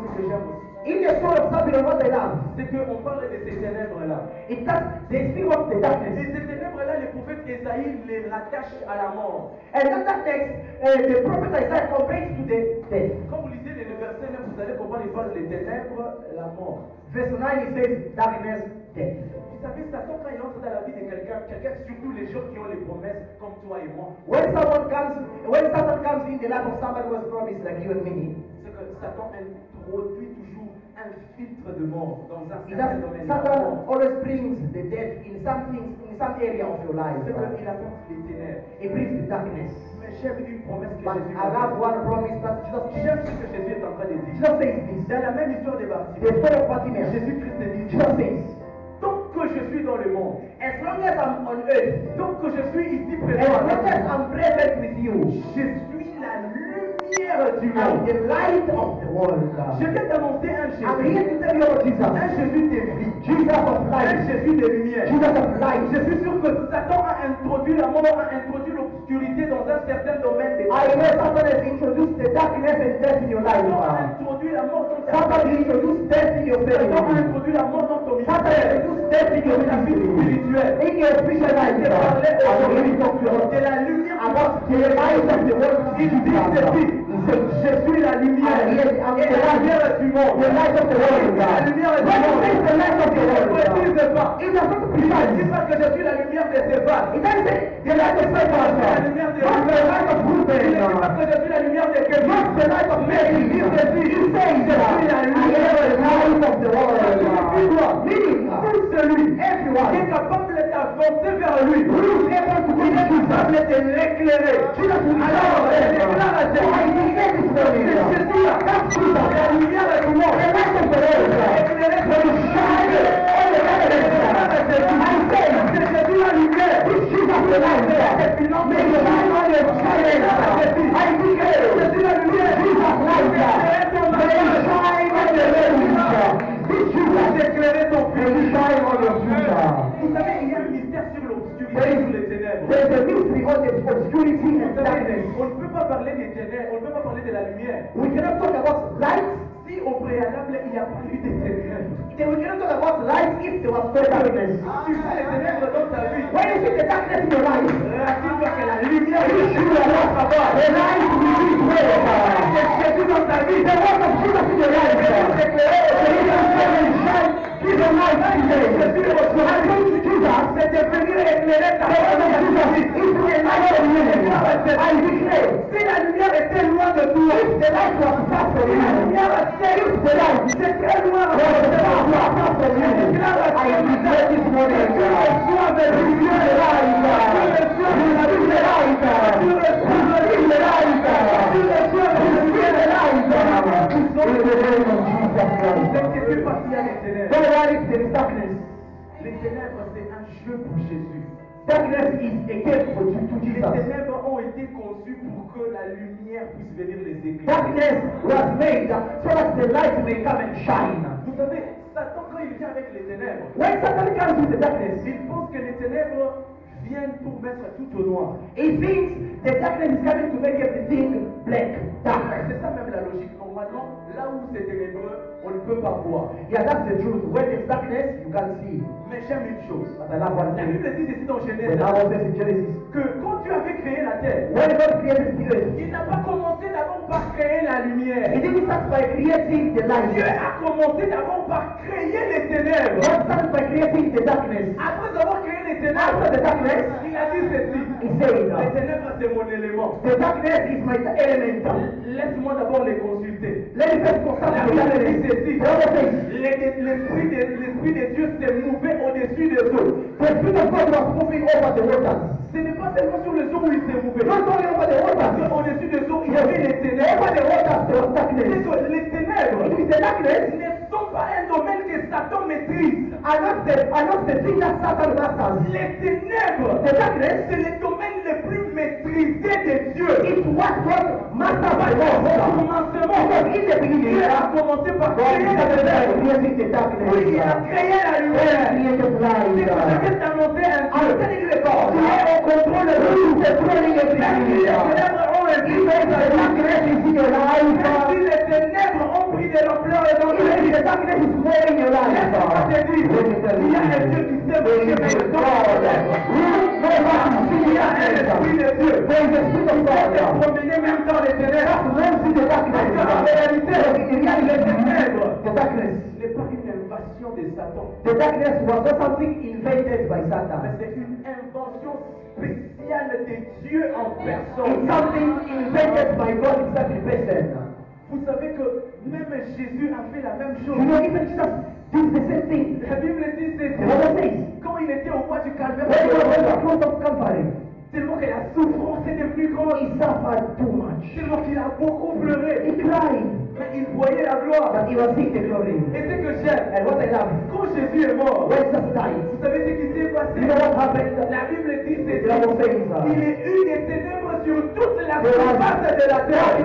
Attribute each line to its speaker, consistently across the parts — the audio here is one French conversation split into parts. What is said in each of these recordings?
Speaker 1: aussi.
Speaker 2: What they love,
Speaker 1: C'est qu'on parle de ces ténèbres-là. Et ces ténèbres-là, les prophètes Esaïe les rattachent à la mort.
Speaker 2: And that darkness, uh, the prophet Isaiah compares to the death.
Speaker 1: Quand vous lisez les versets 9, vous allez comprendre, il parle des ténèbres, la mort.
Speaker 2: Verse 9, it says darkness, death.
Speaker 1: Vous savez, Satan, quand il entre dans la vie de quelqu'un, quelqu'un, surtout les gens qui ont les promesses, comme toi et moi,
Speaker 2: When someone comes, when Satan comes in the life of somebody who has promised, like you and me,
Speaker 1: Satan introduit toujours un filtre de mort dans un certain domaine.
Speaker 2: Satan always brings the death in some things, in some area of your life.
Speaker 1: C'est qu'il apporte les ténèbres.
Speaker 2: It brings the darkness.
Speaker 1: Mais j'aime une promesse que
Speaker 2: But
Speaker 1: Jésus
Speaker 2: I love one promise that Jesus
Speaker 1: J'aime ce que Jésus est en train de dire.
Speaker 2: Jesus says this.
Speaker 1: Dans la même histoire des
Speaker 2: The
Speaker 1: baptisés,
Speaker 2: story of Fatima.
Speaker 1: Jésus-Christ dit
Speaker 2: Jesus says,
Speaker 1: Tant que je suis dans le monde,
Speaker 2: as long as I'm on earth,
Speaker 1: tant que je suis ici
Speaker 2: as
Speaker 1: présent,
Speaker 2: long
Speaker 1: avec
Speaker 2: as I'm present with you,
Speaker 1: la lumière du
Speaker 2: I'm
Speaker 1: monde.
Speaker 2: the light of the world.
Speaker 1: Je viens d'annoncer un
Speaker 2: I'm here
Speaker 1: Jésus,
Speaker 2: to tell you about
Speaker 1: un. Jésus de vie,
Speaker 2: Jesus of
Speaker 1: un. Jésus de lumière.
Speaker 2: Jesus of light.
Speaker 1: Je suis sûr que Satan a introduit la mort, a introduit l'obscurité dans un certain domaine de
Speaker 2: I know Satan has introduced the darkness and death in your life.
Speaker 1: Satan a introduit la mort dans ta
Speaker 2: Satan introduced death in your
Speaker 1: Satan a introduit la mort dans ton
Speaker 2: Satan
Speaker 1: ministère.
Speaker 2: introduced death in your ministry.
Speaker 1: spirituelle.
Speaker 2: In your spiritual life.
Speaker 1: Je parlais
Speaker 2: I will really
Speaker 1: aujourd'hui
Speaker 2: talk to you
Speaker 1: de la lumière
Speaker 2: about the light of the world.
Speaker 1: Il dit ceci, je suis la lumière
Speaker 2: Ah,
Speaker 1: et la lumière du monde.
Speaker 2: The light of the world.
Speaker 1: La lumière du monde.
Speaker 2: the light of the
Speaker 1: Il ne précise pas. Il ne
Speaker 2: precise.
Speaker 1: dit pas que je suis la lumière de vases.
Speaker 2: Of
Speaker 1: La lumière de Il ne dit pas
Speaker 2: Ruben.
Speaker 1: que je suis la lumière de Kevin.
Speaker 2: Not the light of Mary.
Speaker 1: Il dit je suis la lumière.
Speaker 2: Meaning,
Speaker 1: Tout celui qui
Speaker 2: everyone
Speaker 1: est capable d'avancer vers lui,
Speaker 2: who is able to
Speaker 1: il
Speaker 2: be
Speaker 1: est capable
Speaker 2: Jesus.
Speaker 1: de l'éclairer. Alors, je déclare à
Speaker 2: I declare this morning,
Speaker 1: C'est Jésus là.
Speaker 2: that's Jesus.
Speaker 1: La lumière du monde.
Speaker 2: The light of the world.
Speaker 1: Éclairer
Speaker 2: Will
Speaker 1: son
Speaker 2: shine on the darkness. I say,
Speaker 1: C'est Jésus la lumière.
Speaker 2: this Jesus the light. May shine on your children. I declare,
Speaker 1: Jésus la lumière.
Speaker 2: Obscurity and darkness.
Speaker 1: on ne peut pas parler des ténèbres, on ne peut pas parler de la lumière.
Speaker 2: We cannot talk about light.
Speaker 1: Si au préalable, il n'y a pas eu de ténèbres.
Speaker 2: Then we cannot talk about light if there was no darkness.
Speaker 1: Tu fais les ténèbres dans ta vie.
Speaker 2: When you see the darkness in your life,
Speaker 1: Rassure-toi que la lumière
Speaker 2: you
Speaker 1: est
Speaker 2: should not about the light will be great.
Speaker 1: Jésus dans ta vie.
Speaker 2: The word of Jesus in your life. The reason shine is light today.
Speaker 1: Jésus est au
Speaker 2: I go to Jesus.
Speaker 1: C'est de venir ta
Speaker 2: The the
Speaker 1: determiné
Speaker 2: Don't worry, there is.
Speaker 1: Les ténèbres, c'est un jeu pour Jésus.
Speaker 2: Darkness is a gift for to to
Speaker 1: Les
Speaker 2: Jesus.
Speaker 1: ténèbres ont été conçues pour que la lumière puisse venir les éclairer.
Speaker 2: Darkness was made so that the light may come and shine.
Speaker 1: Vous savez, Satan, quand il vient avec les ténèbres,
Speaker 2: When Satan comes with the darkness,
Speaker 1: il pense que les ténèbres viennent pour mettre tout au noir.
Speaker 2: he thinks the darkness is coming to make everything black, dark.
Speaker 1: C'est ça même la logique. Normalement, là où c'est ténébreux, on ne peut pas voir.
Speaker 2: Yeah, that's the truth. When there's darkness, you can see.
Speaker 1: Mais j'aime une chose.
Speaker 2: But I love one
Speaker 1: La. Bible dit ici dans Genèse que quand Dieu avait créé la terre,
Speaker 2: when God created the earth,
Speaker 1: il n'a pas commencé d'abord par créer la lumière.
Speaker 2: He didn't start by creating the light.
Speaker 1: Dieu a commencé d'abord par créer les ténèbres.
Speaker 2: God started by creating the darkness.
Speaker 1: Après avoir créé
Speaker 2: the darkness,
Speaker 1: il a dit ceci?
Speaker 2: He said,
Speaker 1: Les ténèbres, c'est mon élément.
Speaker 2: The darkness is my element.
Speaker 1: Laisse-moi d'abord les consulter.
Speaker 2: Let me first consult the darkness.
Speaker 1: ceci. L'esprit de, l'esprit de Dieu s'est mouvé au-dessus des eaux.
Speaker 2: the Spirit of God was moving over the waters.
Speaker 1: Ce n'est pas seulement sur les eaux où il s'est mouvé.
Speaker 2: Not only over the
Speaker 1: Parce
Speaker 2: waters,
Speaker 1: qu'au-dessus des eaux, il y avait les
Speaker 2: over
Speaker 1: ténèbres.
Speaker 2: the waters there was
Speaker 1: C'est
Speaker 2: darkness.
Speaker 1: que les ténèbres
Speaker 2: It is the darkness
Speaker 1: ne sont pas un domaine que Satan maîtrise.
Speaker 2: the thing that Satan masters.
Speaker 1: Les ténèbres,
Speaker 2: darkness
Speaker 1: c'est le domaine le plus maîtrisé de Dieu.
Speaker 2: is what God masters by law.
Speaker 1: commencement,
Speaker 2: Because in the beginning,
Speaker 1: Dieu a
Speaker 2: God
Speaker 1: commencé par créer
Speaker 2: darkness.
Speaker 1: Oui, il a créé la lumière. C'est que je
Speaker 2: light.
Speaker 1: vais t'annoncer un
Speaker 2: you about
Speaker 1: Qui est au contrôle de tout. si
Speaker 2: everything.
Speaker 1: les ténèbres ont pris de leur Dieu
Speaker 2: you.
Speaker 1: Il y a de Satan,
Speaker 2: something invented by
Speaker 1: mais c'est une invention spéciale de Dieu en personne.
Speaker 2: by God himself person.
Speaker 1: Vous savez que même Jésus a fait la même chose.
Speaker 2: You know, even Jesus did the same thing.
Speaker 1: La Bible dit
Speaker 2: says,
Speaker 1: quand il était au bois du Calvaire, tellement que la souffrance était plus grande,
Speaker 2: he suffered too much.
Speaker 1: tellement qu'il a beaucoup
Speaker 2: He
Speaker 1: pleuré,
Speaker 2: cried
Speaker 1: mais il voyait la gloire.
Speaker 2: that he was seeing the glory.
Speaker 1: Et ce que j'aime,
Speaker 2: And what I love,
Speaker 1: quand Jésus est mort,
Speaker 2: when Jesus died,
Speaker 1: vous savez ce qui s'est passé?
Speaker 2: you know what happened?
Speaker 1: La Bible dit
Speaker 2: says,
Speaker 1: il a eu des ténèbres sur toute la surface de la terre.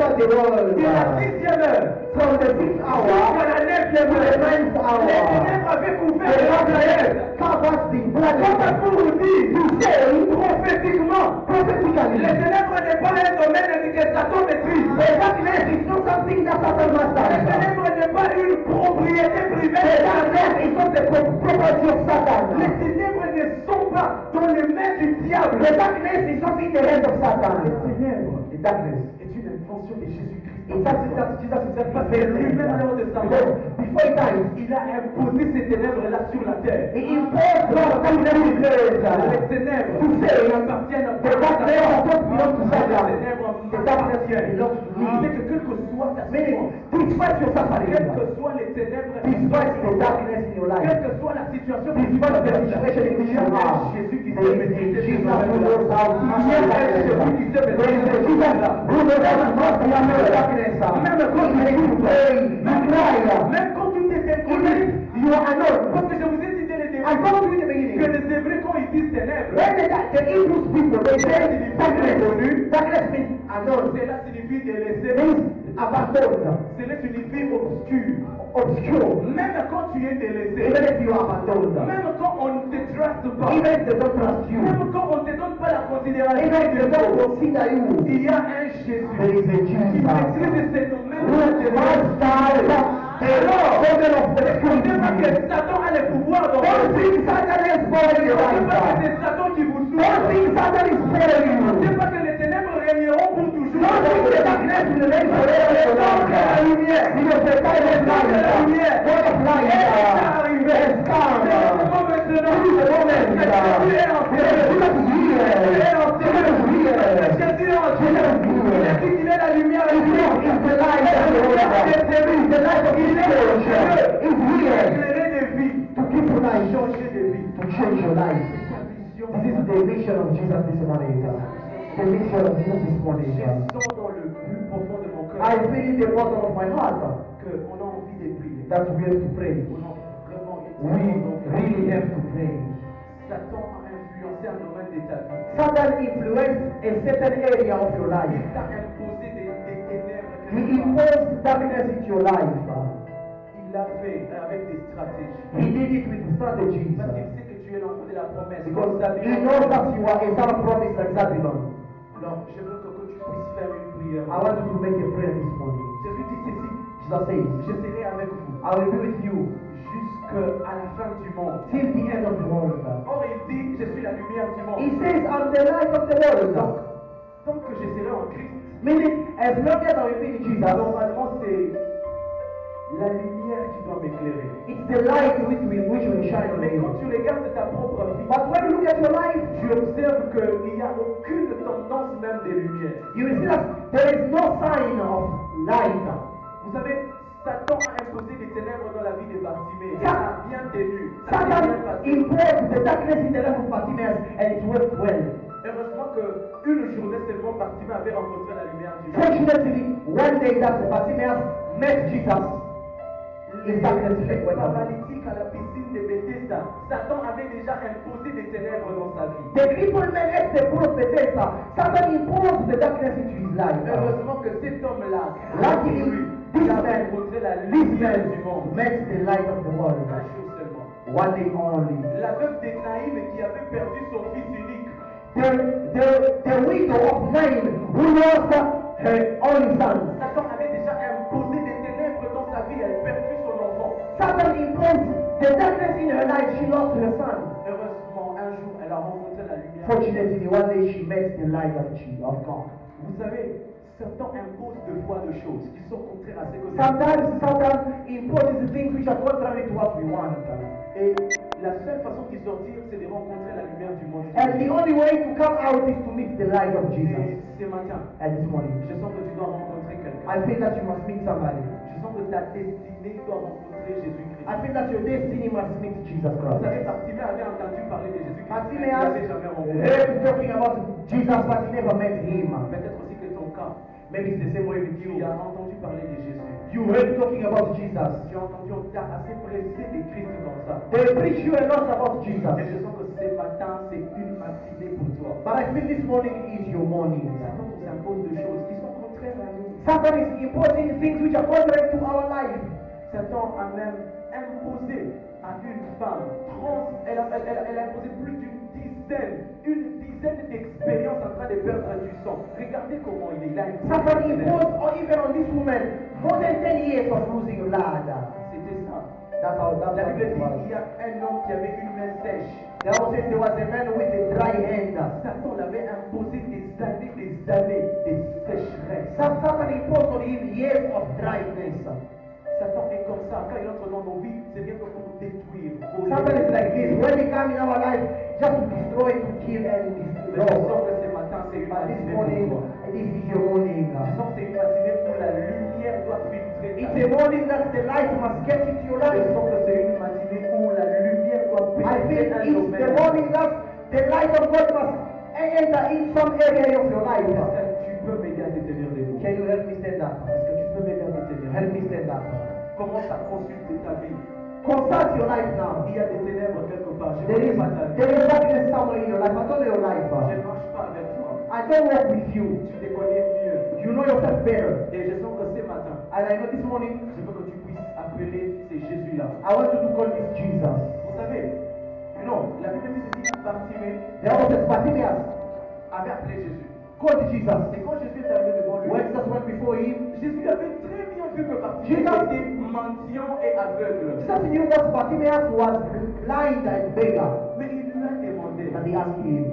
Speaker 2: over the world.
Speaker 1: Et la sixième heure,
Speaker 2: From the sixth
Speaker 1: jusqu'à
Speaker 2: hour
Speaker 1: la neuvième
Speaker 2: to the
Speaker 1: heure,
Speaker 2: ninth hour,
Speaker 1: les ténèbres avaient couvert la planète.
Speaker 2: covers the
Speaker 1: Comme
Speaker 2: planet.
Speaker 1: pour vous dire,
Speaker 2: To say
Speaker 1: prophétiquement,
Speaker 2: prophetically,
Speaker 1: les ténèbres n'est pas un domaine que Satan maîtrise.
Speaker 2: the darkness is not something that Satan
Speaker 1: Les
Speaker 2: masters.
Speaker 1: ténèbres n'est pas une propriété privée.
Speaker 2: The
Speaker 1: de
Speaker 2: darkness is not the pro- property of
Speaker 1: Les
Speaker 2: Satan. The darkness is not in the of
Speaker 1: Les
Speaker 2: Satan.
Speaker 1: ténèbres
Speaker 2: The darkness.
Speaker 1: est une invention de Jésus-Christ.
Speaker 2: Jesus himself
Speaker 1: Parce que lui-même, lors de sa
Speaker 2: Because
Speaker 1: mort,
Speaker 2: before he died,
Speaker 1: il a imposé ces ténèbres-là sur la terre.
Speaker 2: he imposed God's darkness in
Speaker 1: Les ténèbres
Speaker 2: To say,
Speaker 1: qui appartiennent
Speaker 2: The darkness does not belong to
Speaker 1: Les
Speaker 2: Satan.
Speaker 1: ténèbres Soit quelles que soient les ténèbres,
Speaker 2: despite the darkness in your life,
Speaker 1: quelle que soit la situation, Jésus qui. Même quand tu parce que je vous ai dit dès le début que les Disent ténèbres,
Speaker 2: When the, the Hebrews people, they say darkness, darkness means unknown.
Speaker 1: cela signifie
Speaker 2: Means abandoned,
Speaker 1: cela signifie obscur.
Speaker 2: obscure.
Speaker 1: Même quand tu es délaissé,
Speaker 2: Even if you are abandoned,
Speaker 1: même quand on ne te trace pas,
Speaker 2: even if they don't trust you,
Speaker 1: même quand on ne te donne pas la considération
Speaker 2: even if
Speaker 1: qu'il
Speaker 2: they don't
Speaker 1: faut,
Speaker 2: consider you,
Speaker 1: il y a un Jésus
Speaker 2: there is a
Speaker 1: qui maîtrise ces domaines
Speaker 2: who
Speaker 1: de
Speaker 2: masters the children of
Speaker 1: Je ne sais pas que
Speaker 2: obscurity.
Speaker 1: Satan a le pouvoir dans
Speaker 2: Don't
Speaker 1: votre vie.
Speaker 2: think Satan is following
Speaker 1: Je
Speaker 2: your
Speaker 1: ne sais pas que
Speaker 2: life.
Speaker 1: c'est Satan qui vous
Speaker 2: Don't
Speaker 1: souffre.
Speaker 2: think Satan is following
Speaker 1: Je ne
Speaker 2: you.
Speaker 1: sais pas que les ténèbres régneront pour toujours.
Speaker 2: Don't think the darkness will remain forever in your life. Because the time is light. God of light has come.
Speaker 1: Comment maintenant
Speaker 2: This is the moment.
Speaker 1: Jésus est en
Speaker 2: Jesus is
Speaker 1: terre.
Speaker 2: here.
Speaker 1: Il est en
Speaker 2: Jesus is here.
Speaker 1: Jésus est en terre. Il a dit qu'il est la lumière et
Speaker 2: He
Speaker 1: il
Speaker 2: is the. The light of is here to give you
Speaker 1: vies.
Speaker 2: to change your life. This is the mission of Jesus this morning. The mission of Jesus this morning. I feel the bottom of my heart that we have to pray. We really have to pray.
Speaker 1: Satan
Speaker 2: influenced a certain area of your life. He imposed darkness into your life.
Speaker 1: Il l'a fait avec des stratégies.
Speaker 2: He did it with strategies.
Speaker 1: Parce qu'il sait que tu es l'enfant de la promesse.
Speaker 2: Because he knows that you are a son of promise like Zabulon.
Speaker 1: Alors, je veux que, tu puisses faire une prière.
Speaker 2: I want you to make a prayer this morning.
Speaker 1: Jésus dit ceci.
Speaker 2: Jesus says,
Speaker 1: Je serai avec vous
Speaker 2: I will be with you
Speaker 1: jusqu'à la fin du monde.
Speaker 2: till the end of the world.
Speaker 1: Or, il dit, je suis la lumière du monde.
Speaker 2: He says, I'm the light of the world.
Speaker 1: Tant que je serai en Christ,
Speaker 2: Meaning, as long as I in Jesus,
Speaker 1: normalement, c'est la lumière qui doit m'éclairer.
Speaker 2: it's the light which will, which will shine on
Speaker 1: Mais quand
Speaker 2: you.
Speaker 1: tu regardes ta propre vie,
Speaker 2: But when you look at your life,
Speaker 1: tu observes qu'il n'y a aucune tendance même de lumière.
Speaker 2: you will see that there is no sign of light.
Speaker 1: Vous savez, Satan a imposé des ténèbres dans la vie de Bartimée. Il a bien tenu. Ça
Speaker 2: Satan imposed the darkness in the life of Bartimaeus and it worked well.
Speaker 1: Heureusement qu'une journée seulement, Bartimée avait rencontré la lumière du jour.
Speaker 2: Fortunately, one day that Bartimaeus met Jesus,
Speaker 1: Les paralytiques à la piscine de Bethesda, Satan avait déjà imposé des ténèbres dans sa vie.
Speaker 2: The people men at the pool of Bethesda, Satan imposed the darkness into his life.
Speaker 1: Heureusement que cet homme-là,
Speaker 2: Luckily,
Speaker 1: il a
Speaker 2: man,
Speaker 1: rencontré la lumière du
Speaker 2: man
Speaker 1: monde.
Speaker 2: met the light of the world.
Speaker 1: Un jour seulement.
Speaker 2: One day only.
Speaker 1: La veuve de Naïm qui avait perdu son fils unique,
Speaker 2: the, widow of Nain who lost her son.
Speaker 1: Satan avait déjà imposé des ténèbres dans sa vie, elle son enfant. Satan imposed the darkness in her life,
Speaker 2: she lost her son.
Speaker 1: Heureusement, un jour, elle a rencontré la lumière.
Speaker 2: Fortunately, one day she met the light of, God.
Speaker 1: Vous savez, Satan impose deux fois deux choses qui sont contraires à ce que
Speaker 2: Sometimes Satan imposes things which are contrary to what we want
Speaker 1: la seule façon d'y sortir, c'est de rencontrer la lumière du monde.
Speaker 2: And the only way to come out is to meet the light of
Speaker 1: Et
Speaker 2: Jesus.
Speaker 1: ce matin,
Speaker 2: And this morning,
Speaker 1: je sens que tu dois rencontrer quelqu'un.
Speaker 2: I feel that you must meet somebody.
Speaker 1: Je sens que ta destinée doit rencontrer Jésus-Christ.
Speaker 2: I feel that your destiny must meet Jesus
Speaker 1: Vous
Speaker 2: Christ.
Speaker 1: savez, Bartimée avait entendu parler de Jésus-Christ,
Speaker 2: Bartimaeus
Speaker 1: n'avait jamais rencontré.
Speaker 2: heard talking about Jesus, but he never met him.
Speaker 1: Peut-être
Speaker 2: the same way with
Speaker 1: tu
Speaker 2: you.
Speaker 1: as entendu parler de Jésus.
Speaker 2: You heard talking about Jesus.
Speaker 1: Tu as entendu, on t'a assez pressé de Christ comme ça.
Speaker 2: They preach you a lot about
Speaker 1: Et
Speaker 2: Jesus.
Speaker 1: je sens que ce matin, c'est une matinée pour toi.
Speaker 2: But I feel this morning is your morning.
Speaker 1: Satan nous impose des choses qui sont contraires à nous.
Speaker 2: Satan is imposing things which are contrary to our life.
Speaker 1: Satan a même imposé à une femme trans, elle a, elle, elle- elle a imposé plus d'une dizaine, une dizaine d'expériences en train de perdre du sang. Regardez comment il est là.
Speaker 2: Satan imposed or even on this woman more than 10 years of losing blood.
Speaker 1: C'était ça.
Speaker 2: That's how that's
Speaker 1: La Bible
Speaker 2: it
Speaker 1: dit qu'il y a un homme qui avait une main sèche.
Speaker 2: The Bible says there was a man with a dry hand.
Speaker 1: Satan l'avait imposé des années, des années de sécheresse.
Speaker 2: Sa- Satan imposed on him years of dryness.
Speaker 1: Satan est comme ça. Quand il entre dans nos vies, c'est bien que pour détruire.
Speaker 2: Satan is like this. When he come in our life, just to destroy, to kill, and
Speaker 1: Mais je
Speaker 2: destroy.
Speaker 1: sens que ce matin, c'est une matinée pour c'est une la lumière doit filtrer.
Speaker 2: It's a morning that the light must get into your
Speaker 1: Je
Speaker 2: life.
Speaker 1: sens que c'est une matinée où la lumière doit
Speaker 2: I
Speaker 1: un
Speaker 2: it's the morning that the light of God must enter in some area of your life.
Speaker 1: Est-ce que tu peux m'aider à te tenir debout
Speaker 2: Can you help me stand up?
Speaker 1: Est-ce que tu peux m'aider à te tenir
Speaker 2: Help
Speaker 1: debout
Speaker 2: me stand up.
Speaker 1: Commence à consulter ta vie?
Speaker 2: Consult your life now.
Speaker 1: Il y a des ténèbres quelque part. Je ne
Speaker 2: There is,
Speaker 1: pas
Speaker 2: there is darkness somewhere in your life. I don't know your life.
Speaker 1: Je ne marche pas avec toi.
Speaker 2: I don't walk with you.
Speaker 1: Tu te connais mieux.
Speaker 2: You know yourself better.
Speaker 1: Et je sens que ce matin,
Speaker 2: And I know this morning,
Speaker 1: je veux que tu puisses appeler ces Jésus-là.
Speaker 2: I want you to call this Jesus.
Speaker 1: Vous savez, you know, la Bible dit ceci, Bartimée
Speaker 2: The Bible says Bartimaeus
Speaker 1: avait appelé Jésus.
Speaker 2: called Jesus.
Speaker 1: Et quand Jésus est arrivé devant lui,
Speaker 2: When Jesus went before him,
Speaker 1: Jésus avait très
Speaker 2: Jesus-
Speaker 1: mendiant et aveugle.
Speaker 2: Jesus knew that Bartimaeus was blind and beggar.
Speaker 1: Mais il lui a demandé,
Speaker 2: And he asked him,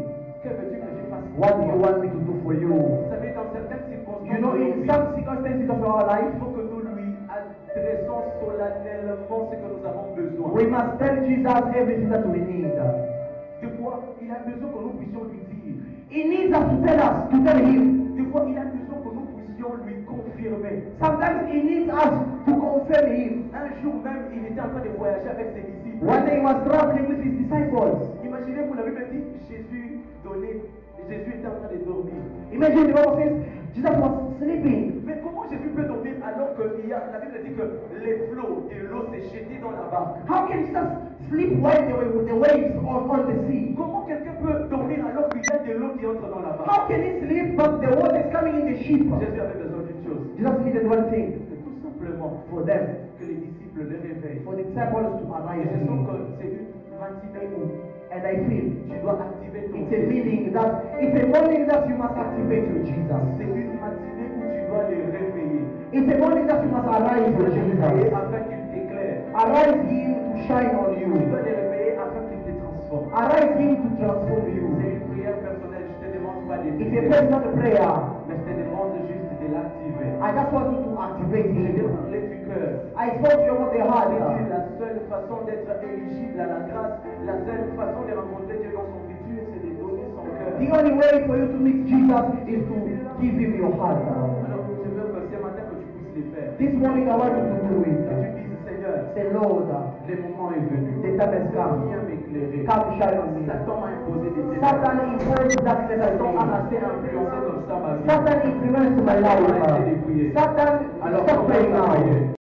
Speaker 1: que veux-tu que je fasse
Speaker 2: What do you want me to do for you?
Speaker 1: Vous savez, dans certaines circonstances,
Speaker 2: You know, in some circumstances of our life,
Speaker 1: il faut que nous lui adressons solennellement ce que nous avons besoin.
Speaker 2: we must tell Jesus everything that we need.
Speaker 1: Des fois, il a besoin que nous puissions lui dire.
Speaker 2: He needs us to tell us, to tell him.
Speaker 1: Des fois, il a besoin confirmer.
Speaker 2: Sometimes he needs us to confirm him.
Speaker 1: Un jour même, il était en train de voyager avec ses disciples.
Speaker 2: One day he was traveling with his disciples.
Speaker 1: Imaginez-vous, la Bible dit Jésus donnait, Jésus était en train de dormir.
Speaker 2: Imagine the Bible says Jesus was sleeping.
Speaker 1: Mais comment Jésus peut dormir alors que il y a, la Bible dit que les flots de l'eau s'est jeté dans la barque?
Speaker 2: How can Jesus sleep while the, the waves are on the sea?
Speaker 1: Comment quelqu'un peut dormir alors qu'il y a de l'eau qui entre dans la barque?
Speaker 2: How can he sleep but the water is coming in the ship?
Speaker 1: Jésus avait besoin chose,
Speaker 2: Jesus needed one thing
Speaker 1: c'est tout simplement
Speaker 2: for them,
Speaker 1: que les disciples le réveillent.
Speaker 2: for the disciples to
Speaker 1: Et
Speaker 2: arise.
Speaker 1: je sens que c'est une matinée où
Speaker 2: And I feel
Speaker 1: tu dois activer ton
Speaker 2: it's a meaning that it's a morning that you must activate your Jesus.
Speaker 1: C'est une matinée où tu dois les réveiller.
Speaker 2: It's a morning that you must arise your
Speaker 1: Et
Speaker 2: Jesus.
Speaker 1: afin qu'ils t'éclairent.
Speaker 2: Arise him to shine on
Speaker 1: Tu
Speaker 2: you.
Speaker 1: dois les réveiller afin qu'ils te transforment.
Speaker 2: Arise him to transform
Speaker 1: C'est
Speaker 2: you.
Speaker 1: une prière personnelle. Je te demande pas de
Speaker 2: It's a personal prayer. I just want you to activate
Speaker 1: Je du cœur.
Speaker 2: I spoke to you about the heart.
Speaker 1: la seule façon d'être éligible à la grâce, la seule façon de rencontrer Dieu dans son futur, c'est de donner son cœur.
Speaker 2: The only way for you to meet Jesus is to give him your heart.
Speaker 1: Alors je veux que ce matin que tu puisses les faire.
Speaker 2: This morning I want you to do
Speaker 1: Que
Speaker 2: it.
Speaker 1: tu dises Seigneur, le moment est venu.
Speaker 2: the time has come.
Speaker 1: Viens m'éclairer.
Speaker 2: Come shine on me.
Speaker 1: Satan m'a imposé des ténèbres.
Speaker 2: Satan imposed darkness on
Speaker 1: Satan a assez influencé comme ça ma vie.
Speaker 2: Satan influenced my life. Satan,
Speaker 1: Alors,
Speaker 2: stop praying now.